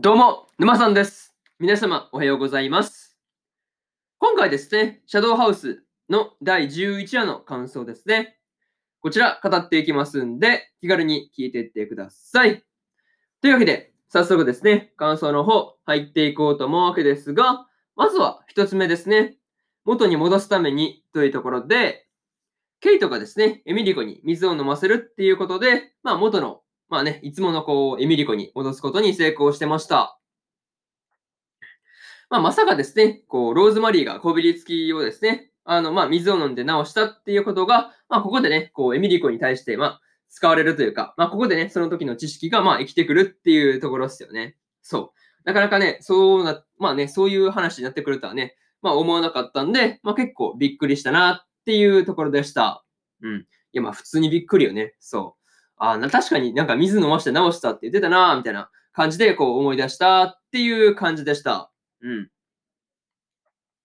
どうも、沼さんです。皆様、おはようございます。今回ですね、シャドウハウスの第11話の感想ですね。こちら、語っていきますんで、気軽に聞いていってください。というわけで、早速ですね、感想の方、入っていこうと思うわけですが、まずは一つ目ですね。元に戻すためにというところで、ケイトがですね、エミリコに水を飲ませるっていうことで、まあ元のまあね、いつものこう、エミリコに戻すことに成功してました。まあ、まさかですね、こう、ローズマリーがこびりつきをですね、あの、まあ、水を飲んで治したっていうことが、まあ、ここでね、こう、エミリコに対して、まあ、使われるというか、まあ、ここでね、その時の知識が、まあ、生きてくるっていうところですよね。そう。なかなかね、そうな、まあね、そういう話になってくるとはね、まあ、思わなかったんで、まあ、結構びっくりしたなっていうところでした。うん。いや、まあ、普通にびっくりよね。そう。あな確かになんか水飲まして直したって言ってたなみたいな感じでこう思い出したっていう感じでした。うん。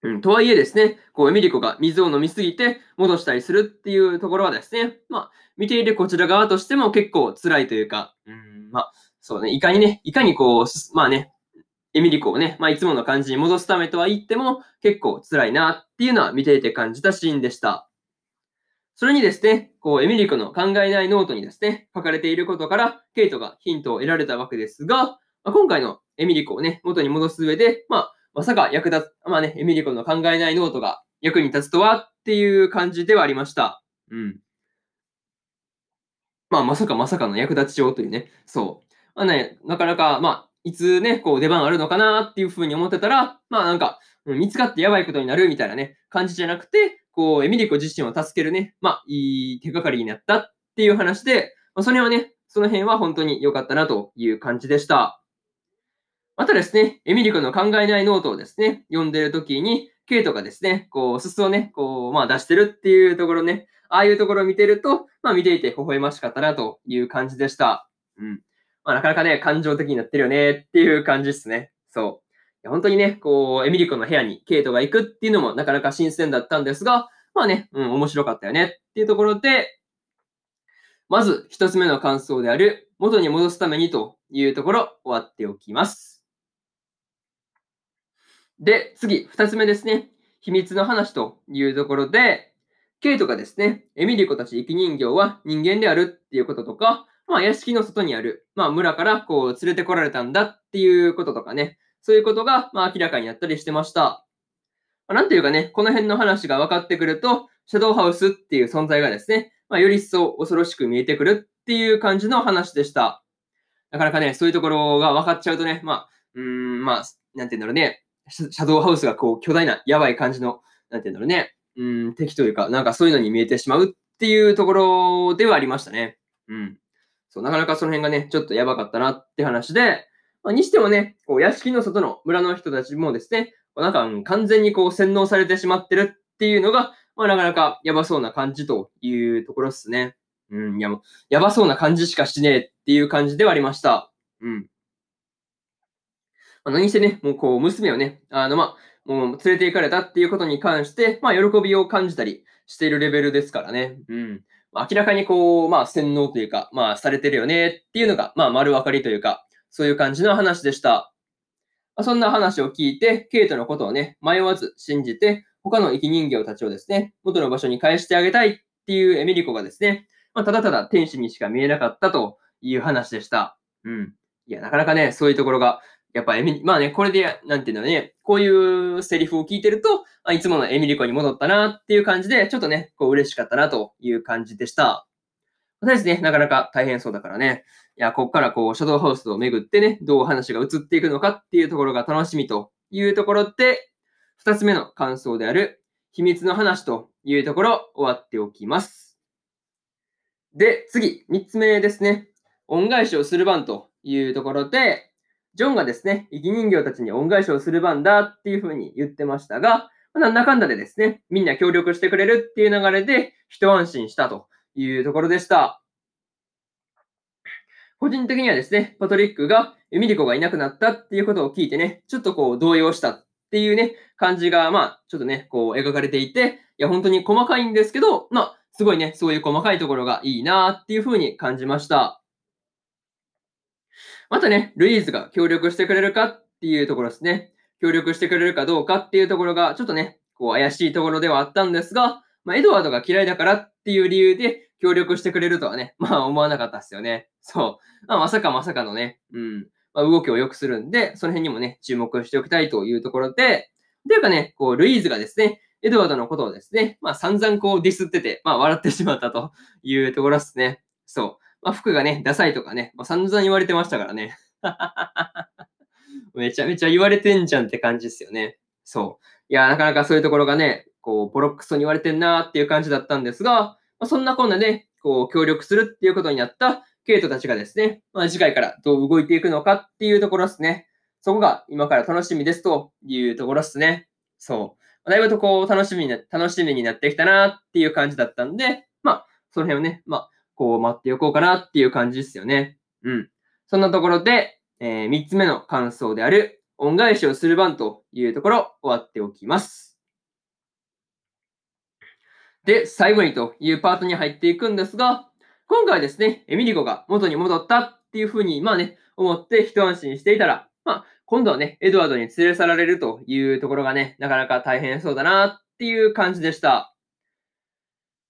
うん、とはいえですね、こうエミリコが水を飲みすぎて戻したりするっていうところはですね、まあ、見ているこちら側としても結構辛いというか、うん、まあ、そうね、いかにね、いかにこう、まあね、エミリコをね、まあいつもの感じに戻すためとは言っても結構辛いなっていうのは見ていて感じたシーンでした。それにですね、こう、エミリコの考えないノートにですね、書かれていることから、ケイトがヒントを得られたわけですが、まあ、今回のエミリコをね、元に戻す上で、まあ、まさか役立つ、まあね、エミリコの考えないノートが役に立つとはっていう感じではありました。うん。まあ、まさかまさかの役立ちようというね、そう。まあね、なかなか、まあ、いつね、こう出番あるのかなっていうふうに思ってたら、まあなんか、見つかってやばいことになるみたいなね、感じじゃなくて、こう、エミリコ自身を助けるね、まあ、いい手がかりになったっていう話で、まあ、それはね、その辺は本当に良かったなという感じでした。またですね、エミリコの考えないノートをですね、読んでる時に、ケイトがですね、こう、素をね、こう、まあ出してるっていうところね、ああいうところを見てると、まあ見ていて微笑ましかったなという感じでした。うん。まあなかなかね、感情的になってるよねっていう感じですね。そう。本当にね、こう、エミリコの部屋にケイトが行くっていうのもなかなか新鮮だったんですが、まあね、うん、面白かったよねっていうところで、まず一つ目の感想である、元に戻すためにというところ、終わっておきます。で、次、二つ目ですね。秘密の話というところで、ケイトがですね、エミリコたち生き人形は人間であるっていうこととか、まあ屋敷の外にある、まあ村からこう連れてこられたんだっていうこととかね、そういうことが、まあ、明らかになったりしてました。ま、なんていうかね、この辺の話が分かってくると、シャドウハウスっていう存在がですね、まあ、より一層恐ろしく見えてくるっていう感じの話でした。なかなかね、そういうところが分かっちゃうとね、まあ、うーん、まあ、なんていうんだろうね、シャドウハウスがこう、巨大な、やばい感じの、なんていうんだろうね、うん、敵というか、なんかそういうのに見えてしまうっていうところではありましたね。うん。そう、なかなかその辺がね、ちょっとやばかったなって話で、まあ、にしてもね、こう屋敷の外の村の人たちもですね、なんか、完全にこう洗脳されてしまってるっていうのが、まあ、なかなかやばそうな感じというところですね。うん、いやもう、やばそうな感じしかしねえっていう感じではありました。うん。まあ、何してね、もうこう、娘をね、あの、まあ、もう連れて行かれたっていうことに関して、まあ、喜びを感じたりしているレベルですからね。うん。まあ、明らかにこう、まあ、洗脳というか、まあ、されてるよねっていうのが、まあ、丸分かりというか、そういう感じの話でした。そんな話を聞いて、ケイトのことをね、迷わず信じて、他の生き人形たちをですね、元の場所に返してあげたいっていうエミリコがですね、まあ、ただただ天使にしか見えなかったという話でした。うん。いや、なかなかね、そういうところが、やっぱエミまあね、これで、なんていうのね、こういうセリフを聞いてると、あいつものエミリコに戻ったなっていう感じで、ちょっとね、こう嬉しかったなという感じでした。たですね、なかなか大変そうだからね、いや、ここからこう、シャドウハウスを巡ってね、どう話が移っていくのかっていうところが楽しみというところで、二つ目の感想である、秘密の話というところ、終わっておきます。で、次、三つ目ですね。恩返しをする番というところで、ジョンがですね、生き人形たちに恩返しをする番だっていうふうに言ってましたが、なんだかんだでですね、みんな協力してくれるっていう流れで、一安心したというところでした。個人的にはですね、パトリックがミリコがいなくなったっていうことを聞いてね、ちょっとこう動揺したっていうね、感じが、まあ、ちょっとね、こう描かれていて、いや、本当に細かいんですけど、まあ、すごいね、そういう細かいところがいいなっていうふうに感じました。またね、ルイーズが協力してくれるかっていうところですね。協力してくれるかどうかっていうところが、ちょっとね、こう怪しいところではあったんですが、まあ、エドワードが嫌いだからっていう理由で協力してくれるとはね、まあ思わなかったですよね。そう。まあ、まさかまさかのね、うん、まあ、動きを良くするんで、その辺にもね、注目しておきたいというところで、というかね、こう、ルイーズがですね、エドワードのことをですね、まあ散々こうディスってて、まあ笑ってしまったというところですね。そう。まあ服がね、ダサいとかね、まあ、散々言われてましたからね。めちゃめちゃ言われてんじゃんって感じですよね。そう。いや、なかなかそういうところがね、こう、ボロックスに言われてんなーっていう感じだったんですが、まあ、そんなこんなで、こう、協力するっていうことになったケイトたちがですね、まあ、次回からどう動いていくのかっていうところですね。そこが今から楽しみですというところですね。そう。だいぶとこう、楽しみにな、楽しみになってきたなっていう感じだったんで、まあ、その辺をね、まあ、こう待っておこうかなっていう感じですよね。うん。そんなところで、えー、3つ目の感想である、恩返しをする番というところ、終わっておきます。で、最後にというパートに入っていくんですが、今回ですね、エミリコが元に戻ったっていうふうに、まあね、思って一安心していたら、まあ、今度はね、エドワードに連れ去られるというところがね、なかなか大変そうだなっていう感じでした。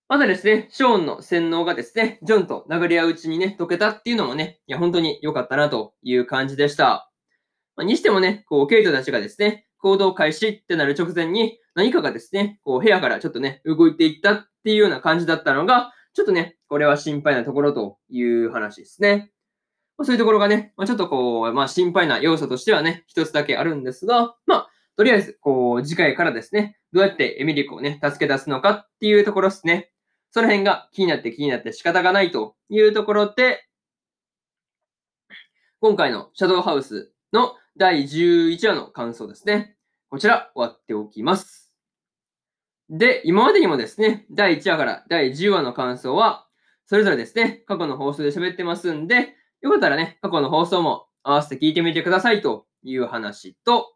またですね、ショーンの洗脳がですね、ジョンと殴り合ううちにね、解けたっていうのもね、いや、本当に良かったなという感じでした。まあ、にしてもね、こう、ケイトたちがですね、行動開始ってなる直前に、何かがですね、こう、部屋からちょっとね、動いていったっていうような感じだったのが、ちょっとね、これは心配なところという話ですね。まあ、そういうところがね、まあ、ちょっとこう、まあ、心配な要素としてはね、一つだけあるんですが、まあ、とりあえず、こう、次回からですね、どうやってエミリコをね、助け出すのかっていうところですね。その辺が気になって気になって仕方がないというところで、今回のシャドウハウスの第11話の感想ですね。こちら終わっておきます。で、今までにもですね、第1話から第10話の感想は、それぞれですね、過去の放送で喋ってますんで、よかったらね、過去の放送も合わせて聞いてみてくださいという話と、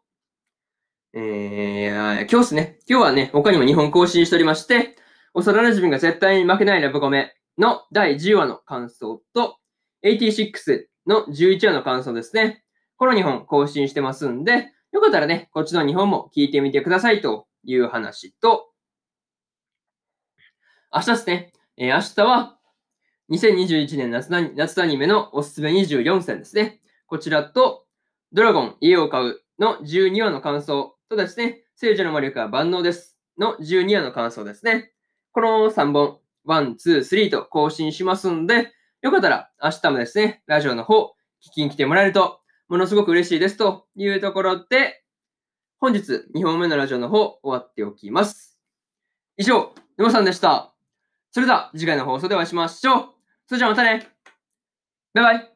えー、今日ですね、今日はね、他にも2本更新しておりまして、幼馴染が絶対に負けないラブコメの第10話の感想と、86の11話の感想ですね。この2本更新してますんで、よかったらね、こっちの2本も聞いてみてくださいという話と、明日ですね、えー、明日は2021年夏夏アニメのおすすめ24選ですね。こちらと、ドラゴン家を買うの12話の感想とですね、聖女の魔力は万能ですの12話の感想ですね。この3本、1、2、3と更新しますんで、よかったら明日もですね、ラジオの方、聞きに来てもらえると、ものすごく嬉しいですというところで、本日2本目のラジオの方、終わっておきます。以上、沼さんでした。それでは次回の放送でお会いしましょう。それじゃあまたね。バイバイ。